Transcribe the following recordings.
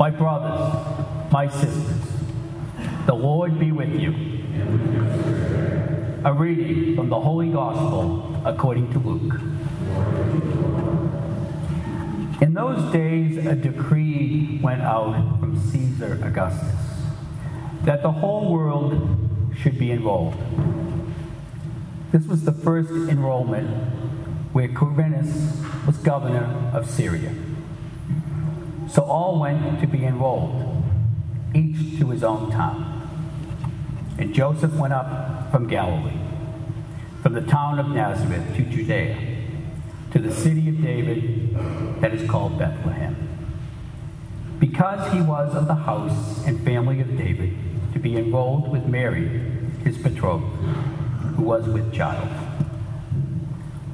My brothers, my sisters, the Lord be with you. A reading from the Holy Gospel according to Luke. In those days, a decree went out from Caesar Augustus that the whole world should be enrolled. This was the first enrollment where Quirinius was governor of Syria. So all went to be enrolled, each to his own town. And Joseph went up from Galilee, from the town of Nazareth to Judea, to the city of David that is called Bethlehem, because he was of the house and family of David, to be enrolled with Mary, his betrothed, who was with child.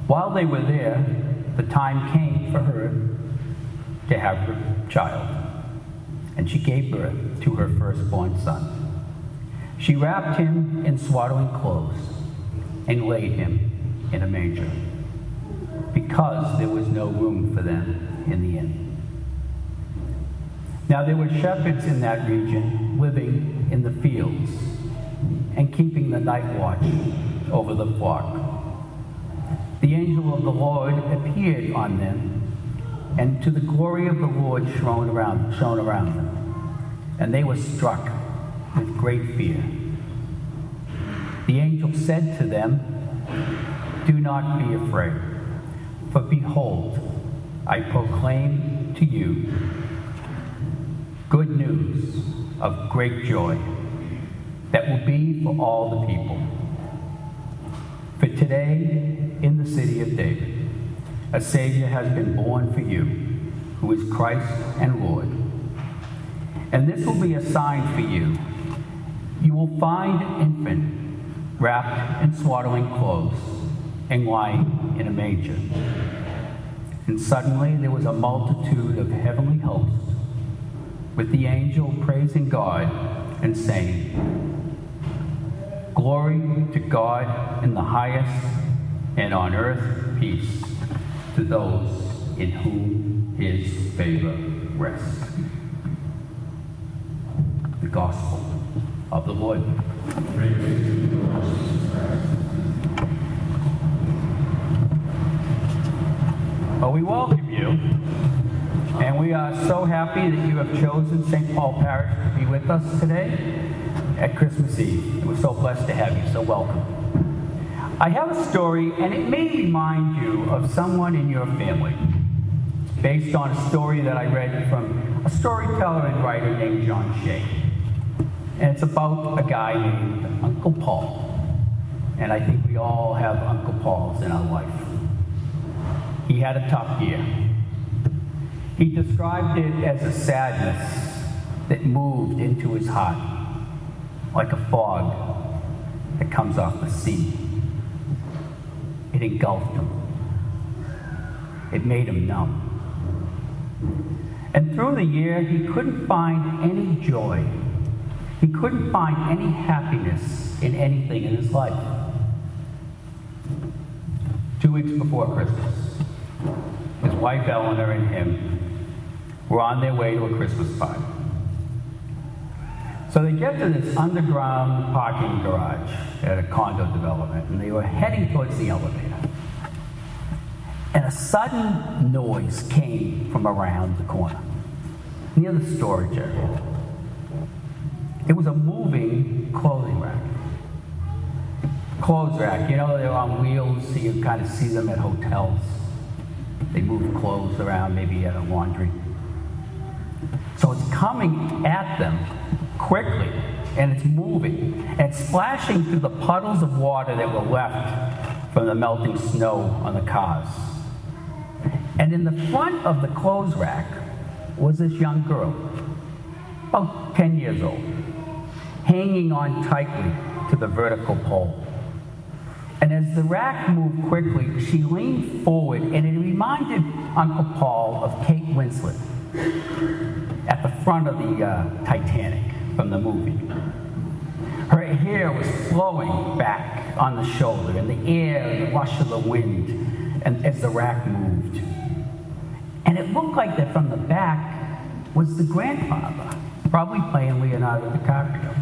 While they were there, the time came for her to have her child, and she gave birth to her firstborn son. She wrapped him in swaddling clothes and laid him in a manger, because there was no room for them in the inn. Now there were shepherds in that region living in the fields and keeping the night watch over the flock. The angel of the Lord appeared on them, and to the glory of the Lord shone around, shone around them, and they were struck with great fear. The angel said to them, Do not be afraid, for behold, I proclaim to you good news of great joy that will be for all the people. For today, in the city of David, a Savior has been born for you, who is Christ and Lord. And this will be a sign for you. You will find an infant wrapped in swaddling clothes and lying in a manger. And suddenly there was a multitude of heavenly hosts with the angel praising God and saying, Glory to God in the highest, and on earth peace to those in whom his favor rests. The Gospel of the Lord. Well, we welcome you, and we are so happy that you have chosen St. Paul Parish to be with us today at Christmas Eve. We're so blessed to have you, so welcome. I have a story, and it may remind you of someone in your family, based on a story that I read from a storyteller and writer named John Shea. And it's about a guy named Uncle Paul. And I think we all have Uncle Pauls in our life. He had a tough year. He described it as a sadness that moved into his heart, like a fog that comes off the sea. It engulfed him. It made him numb. And through the year, he couldn't find any joy. He couldn't find any happiness in anything in his life. Two weeks before Christmas, his wife Eleanor and him were on their way to a Christmas party. So they get to this underground parking garage at a condo development, and they were heading towards the elevator. And a sudden noise came from around the corner, near the storage area. It was a moving clothing rack. Clothes rack, you know, they're on wheels, so you kind of see them at hotels. They move clothes around, maybe at a laundry. So it's coming at them quickly, and it's moving, and it's splashing through the puddles of water that were left from the melting snow on the cars. And in the front of the clothes rack was this young girl, about 10 years old, hanging on tightly to the vertical pole. And as the rack moved quickly, she leaned forward, and it reminded Uncle Paul of Kate Winslet at the front of the uh, Titanic from the movie. Her hair was flowing back on the shoulder, and the air and the rush of the wind and as the rack moved. And it looked like that from the back was the grandfather, probably playing Leonardo DiCaprio,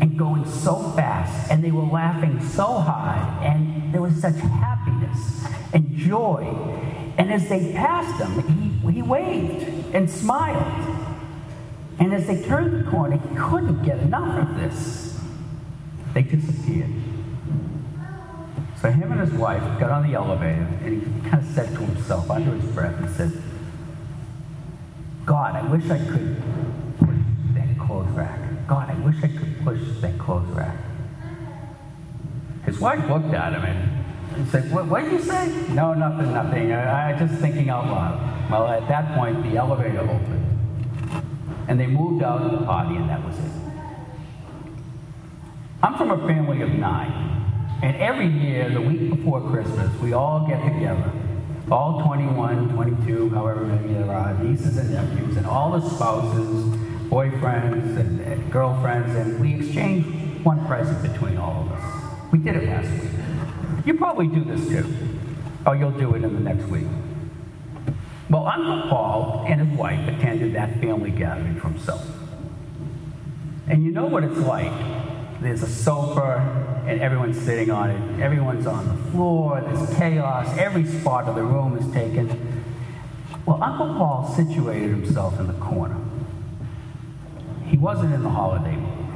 and going so fast, and they were laughing so hard, and there was such happiness and joy. And as they passed him, he, he waved and smiled. And as they turned the corner, he couldn't get enough of this. They disappeared. So him and his wife got on the elevator, and he kind of said to himself under his breath, he said, God, I wish I could push that clothes rack. God, I wish I could push that clothes rack. His wife looked at him and said, What did you say? No, nothing, nothing. I, I just thinking out loud. Well, at that point, the elevator opened. And they moved out of the party, and that was it. I'm from a family of nine. And every year, the week before Christmas, we all get together all 21, 22, however many there are, nieces and nephews, and all the spouses, boyfriends, and, and girlfriends, and we exchange one present between all of us. We did it last week. You probably do this too, or you'll do it in the next week. Well, Uncle Paul and his wife attended that family gathering for himself. And you know what it's like. There's a sofa, and everyone's sitting on it. Everyone's on the floor. There's chaos. Every spot of the room is taken. Well, Uncle Paul situated himself in the corner. He wasn't in the holiday mood.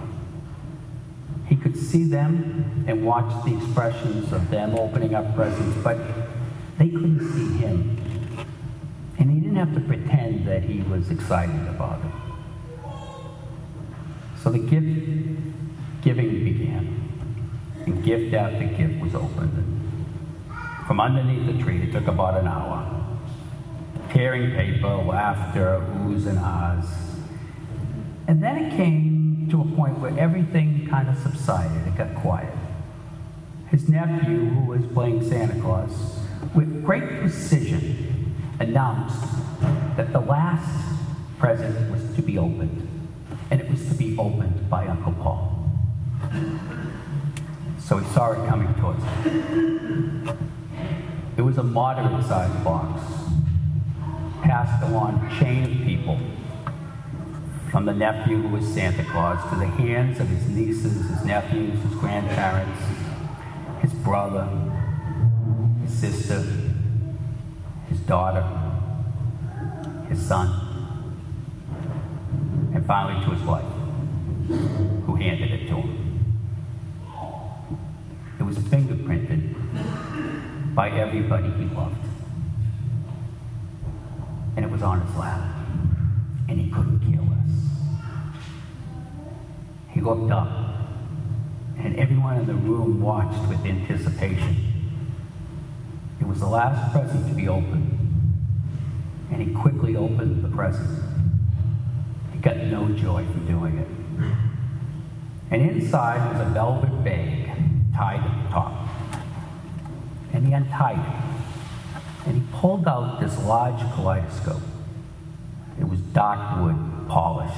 He could see them and watch the expressions of them opening up presents, but they couldn't see him. And have to pretend that he was excited about it. So the gift giving began and gift after gift was opened. From underneath the tree, it took about an hour. Tearing paper, laughter, oohs and ahs. And then it came to a point where everything kind of subsided. It got quiet. His nephew, who was playing Santa Claus, with great precision announced that the last present was to be opened, and it was to be opened by Uncle Paul. So he saw it coming towards him. It was a moderate sized box, passed along a chain of people, from the nephew who was Santa Claus to the hands of his nieces, his nephews, his grandparents, his brother, his sister, daughter, his son, and finally to his wife, who handed it to him. It was fingerprinted by everybody he loved. And it was on his lap. And he couldn't kill us. He looked up, and everyone in the room watched with anticipation. It was the last present to be opened. He quickly opened the present. He got no joy from doing it. And inside was a velvet bag tied at the top. And he untied it. And he pulled out this large kaleidoscope. It was dark wood, polished.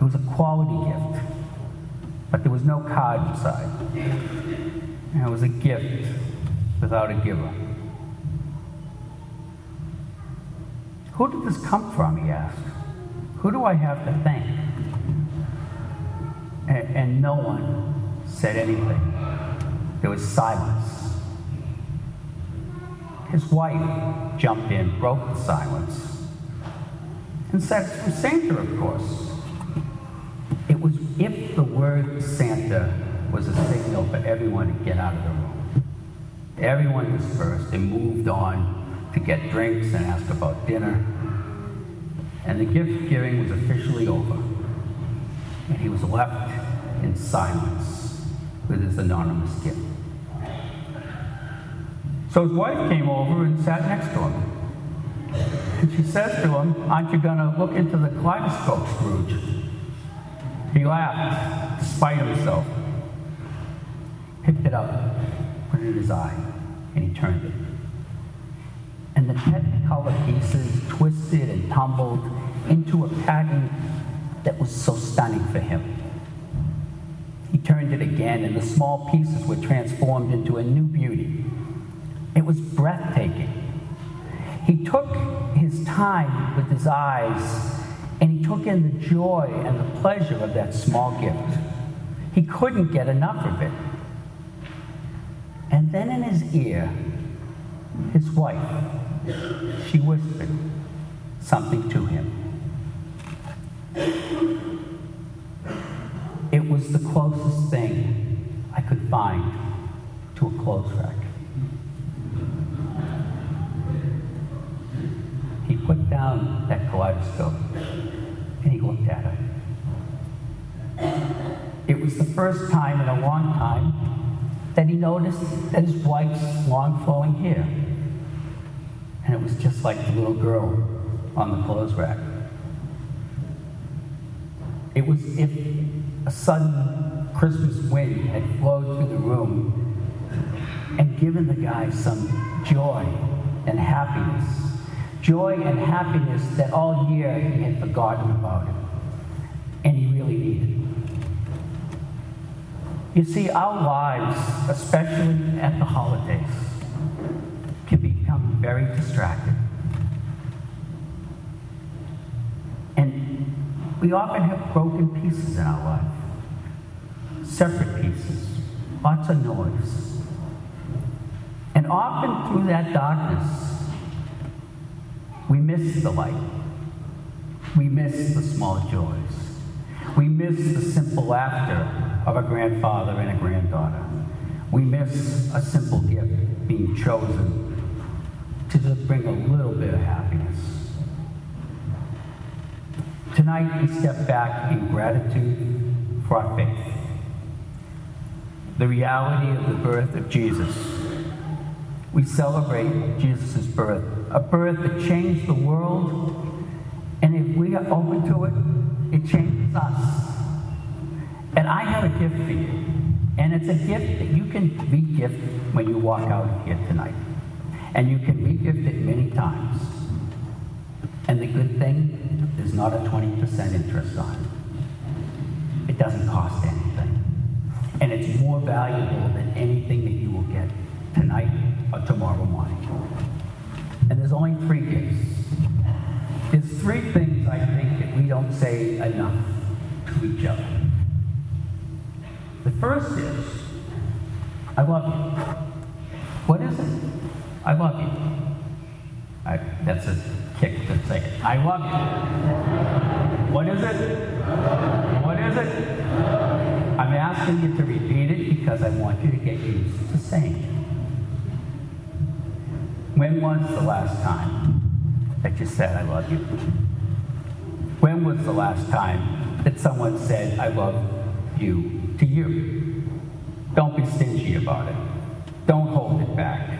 It was a quality gift, but there was no card inside. And it was a gift without a giver. Who did this come from? He asked. Who do I have to thank? And, and no one said anything. There was silence. His wife jumped in, broke the silence, and said, from Santa, of course. It was if the word Santa was a signal for everyone to get out of the room. Everyone dispersed and moved on to get drinks and ask about dinner. And the gift giving was officially over. And he was left in silence with his anonymous gift. So his wife came over and sat next to him. And she says to him, Aren't you going to look into the kaleidoscope, Scrooge? He laughed, despite himself, picked it up, put it in his eye, and he turned it. And the technicolor pieces twisted and tumbled into a pattern that was so stunning for him. He turned it again, and the small pieces were transformed into a new beauty. It was breathtaking. He took his time with his eyes and he took in the joy and the pleasure of that small gift. He couldn't get enough of it. And then in his ear, his wife, she whispered something to him. It was the closest thing I could find to a clothes rack. He put down that kaleidoscope and he looked at her. It was the first time in a long time that he noticed that his wife's long flowing hair. It was just like the little girl on the clothes rack. It was if a sudden Christmas wind had flowed through the room and given the guy some joy and happiness. Joy and happiness that all year he had forgotten about it. And he really needed. You see, our lives, especially at the holidays, very distracted. And we often have broken pieces in our life, separate pieces, lots of noise. And often through that darkness, we miss the light. We miss the small joys. We miss the simple laughter of a grandfather and a granddaughter. We miss a simple gift being chosen to bring a little bit of happiness. Tonight, we step back in gratitude for our faith, the reality of the birth of Jesus. We celebrate Jesus' birth, a birth that changed the world, and if we are open to it, it changes us. And I have a gift for you. And it's a gift that you can re-gift when you walk out of here tonight. And you can re-gift it many times. And the good thing, there's not a 20% interest on it. It doesn't cost anything. And it's more valuable than anything that you will get tonight or tomorrow morning. And there's only three gifts. There's three things I think that we don't say enough to each other. The first is, I love you. What is it? I love you. I, that's a kick to say it. I love you. What is it? What is it? I'm asking you to repeat it because I want you to get used to saying it. When was the last time that you said, I love you? When was the last time that someone said, I love you to you. Don't be stingy about it. Don't hold it back.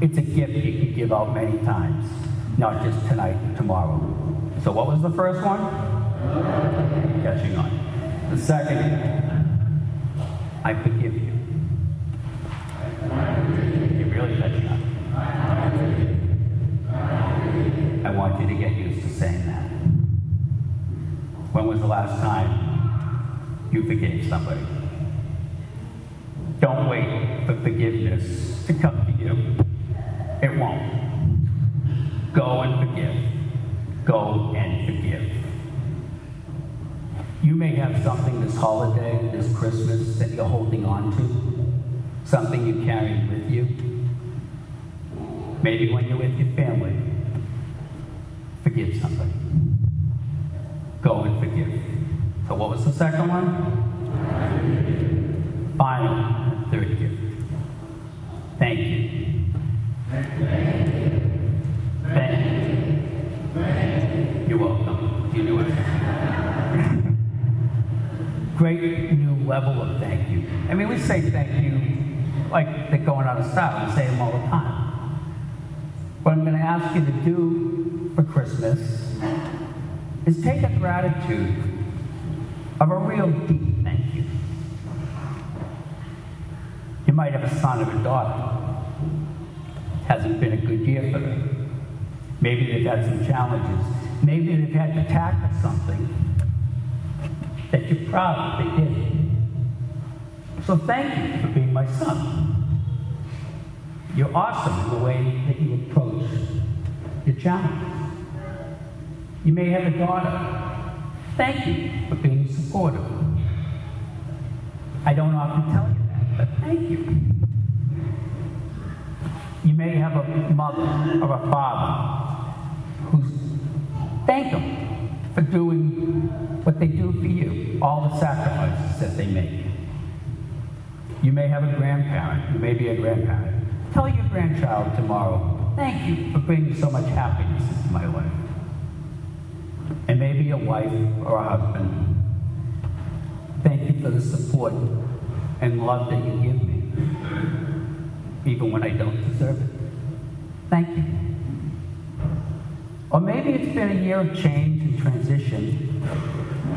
It's a gift you can give out many times, not just tonight tomorrow. So, what was the first one? Catching on. The second, I forgive you. You're really catching on. I want you to get used to saying that. When was the last time you forgave somebody. Don't wait for forgiveness to come to you. It won't. Go and forgive. Go and forgive. You may have something this holiday, this Christmas, that you're holding on to, something you carry with you. Maybe when you're with your family, forgive somebody. Go and forgive. So what was the second one? Final, third gift. Thank you. Thank you. Thank you. You're welcome. You knew it. Great new level of thank you. I mean, we say thank you like they're going out of style. We say them all the time. What I'm going to ask you to do for Christmas is take a gratitude of a real deep thank you. You might have a son or a daughter. Hasn't been a good year for them. Maybe they've had some challenges. Maybe they've had to tackle something that you're proud they did. So thank you for being my son. You're awesome in the way that you approach your challenge. You may have a daughter. Thank you for being supportive. I don't often tell you that, but thank you. You may have a mother or a father who's thank them for doing what they do for you, all the sacrifices that they make. You may have a grandparent, you may be a grandparent. Tell your grandchild tomorrow, thank you for bringing so much happiness into my life. And maybe a wife or a husband, thank you for the support and love that you give me, even when I don't deserve it. Thank you. Or maybe it's been a year of change and transition,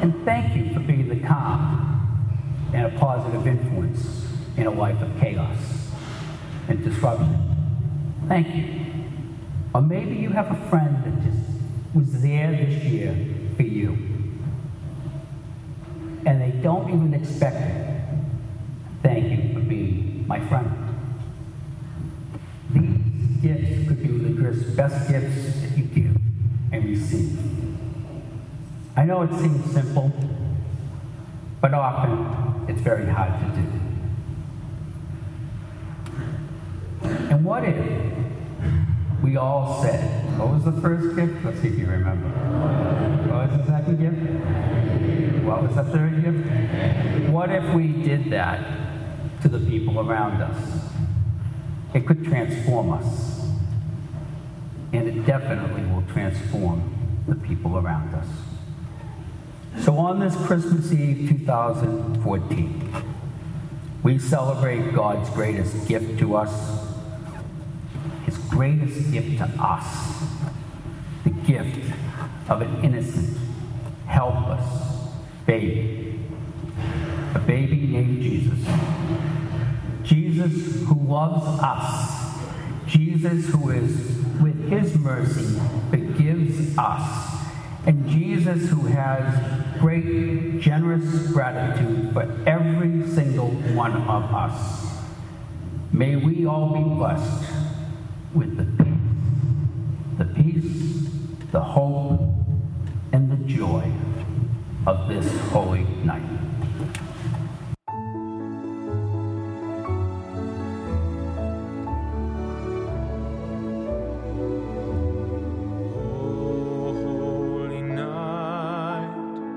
and thank you for being the calm and a positive influence in a life of chaos and disruption. Thank you. Or maybe you have a friend that just was there this year for you, and they don't even expect it. Thank you for being my friend. These gifts could be the best gifts that you give and receive. I know it seems simple, but often it's very hard to do. What if we all said, what was the first gift? Let's see if you remember. What was the second gift? What was the third gift? What if we did that to the people around us? It could transform us. And it definitely will transform the people around us. So on this Christmas Eve 2014, we celebrate God's greatest gift to us, greatest gift to us, the gift of an innocent, helpless baby, a baby named Jesus. Jesus who loves us, Jesus who is, with his mercy, forgives us, and Jesus who has great, generous gratitude for every single one of us. May we all be blessed with the peace, the peace, the hope, and the joy of this holy night.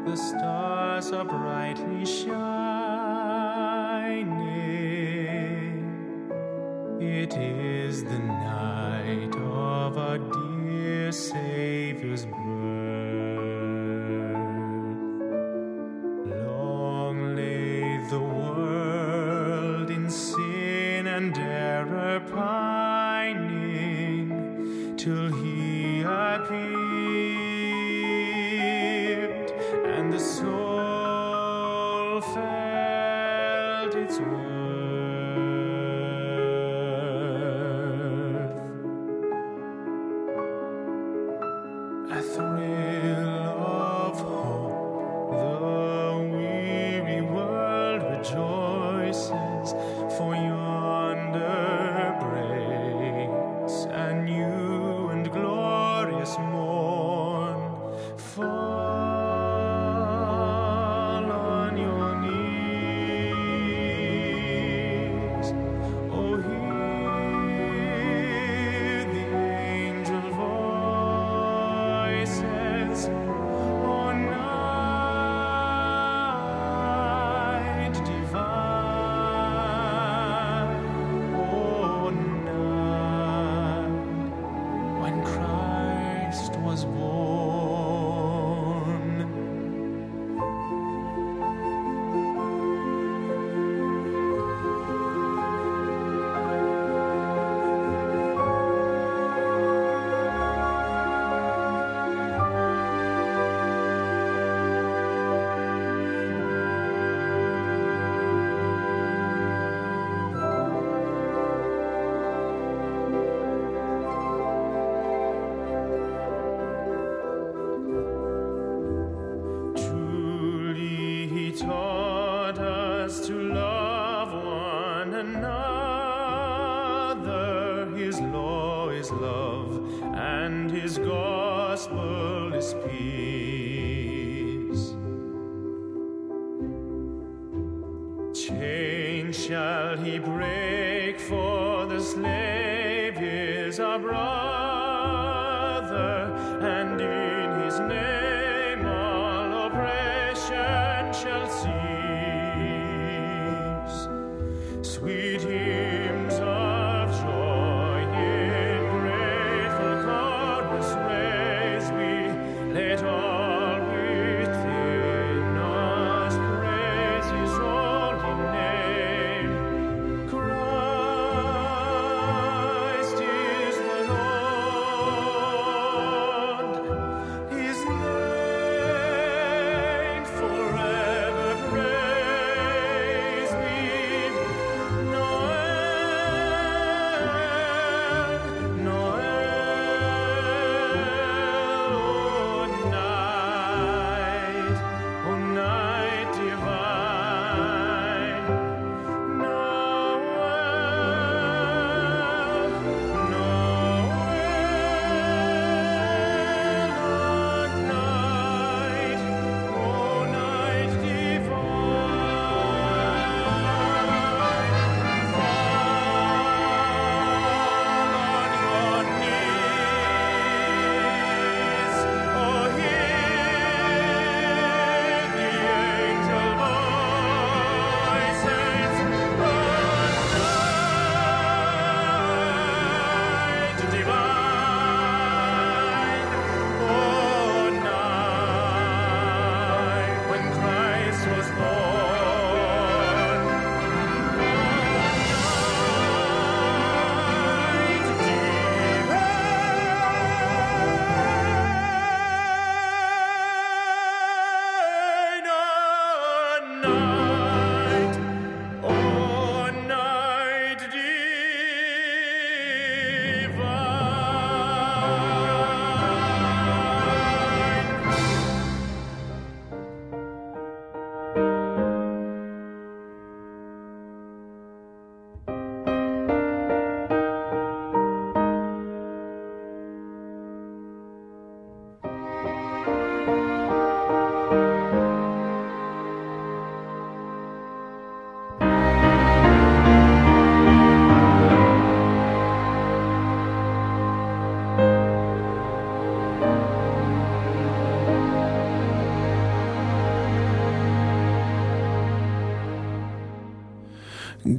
The stars are brightly shining. It is the night of our dear Savior's birth.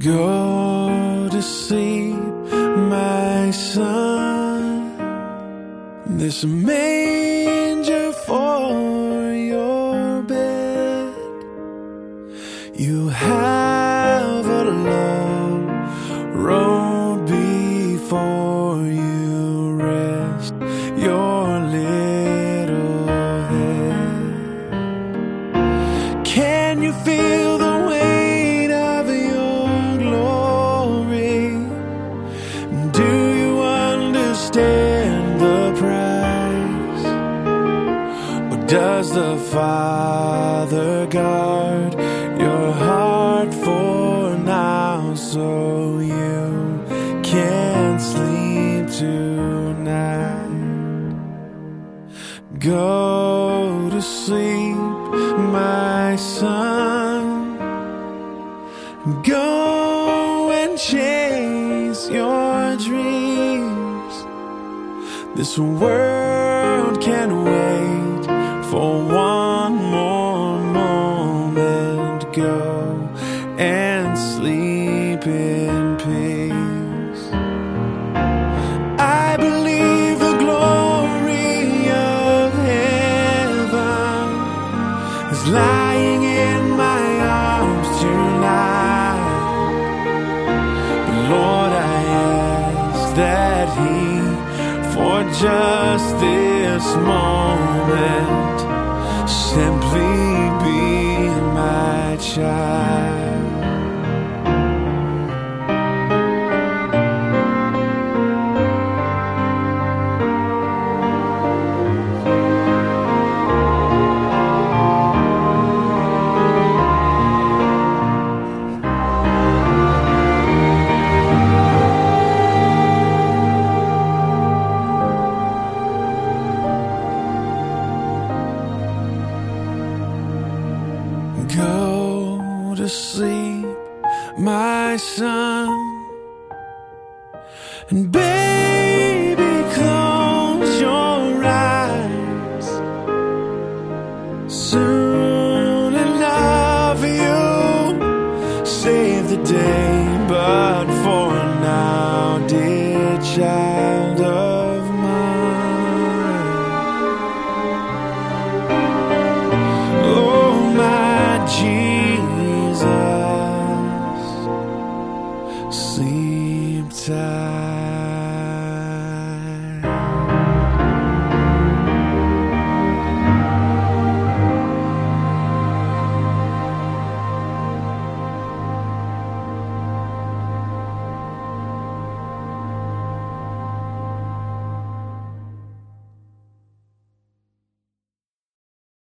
Go to sleep, my son. This may guard your heart for now so you can't sleep tonight. Go to sleep, my son. Go and chase your dreams. This world he for just this moment simply be my child?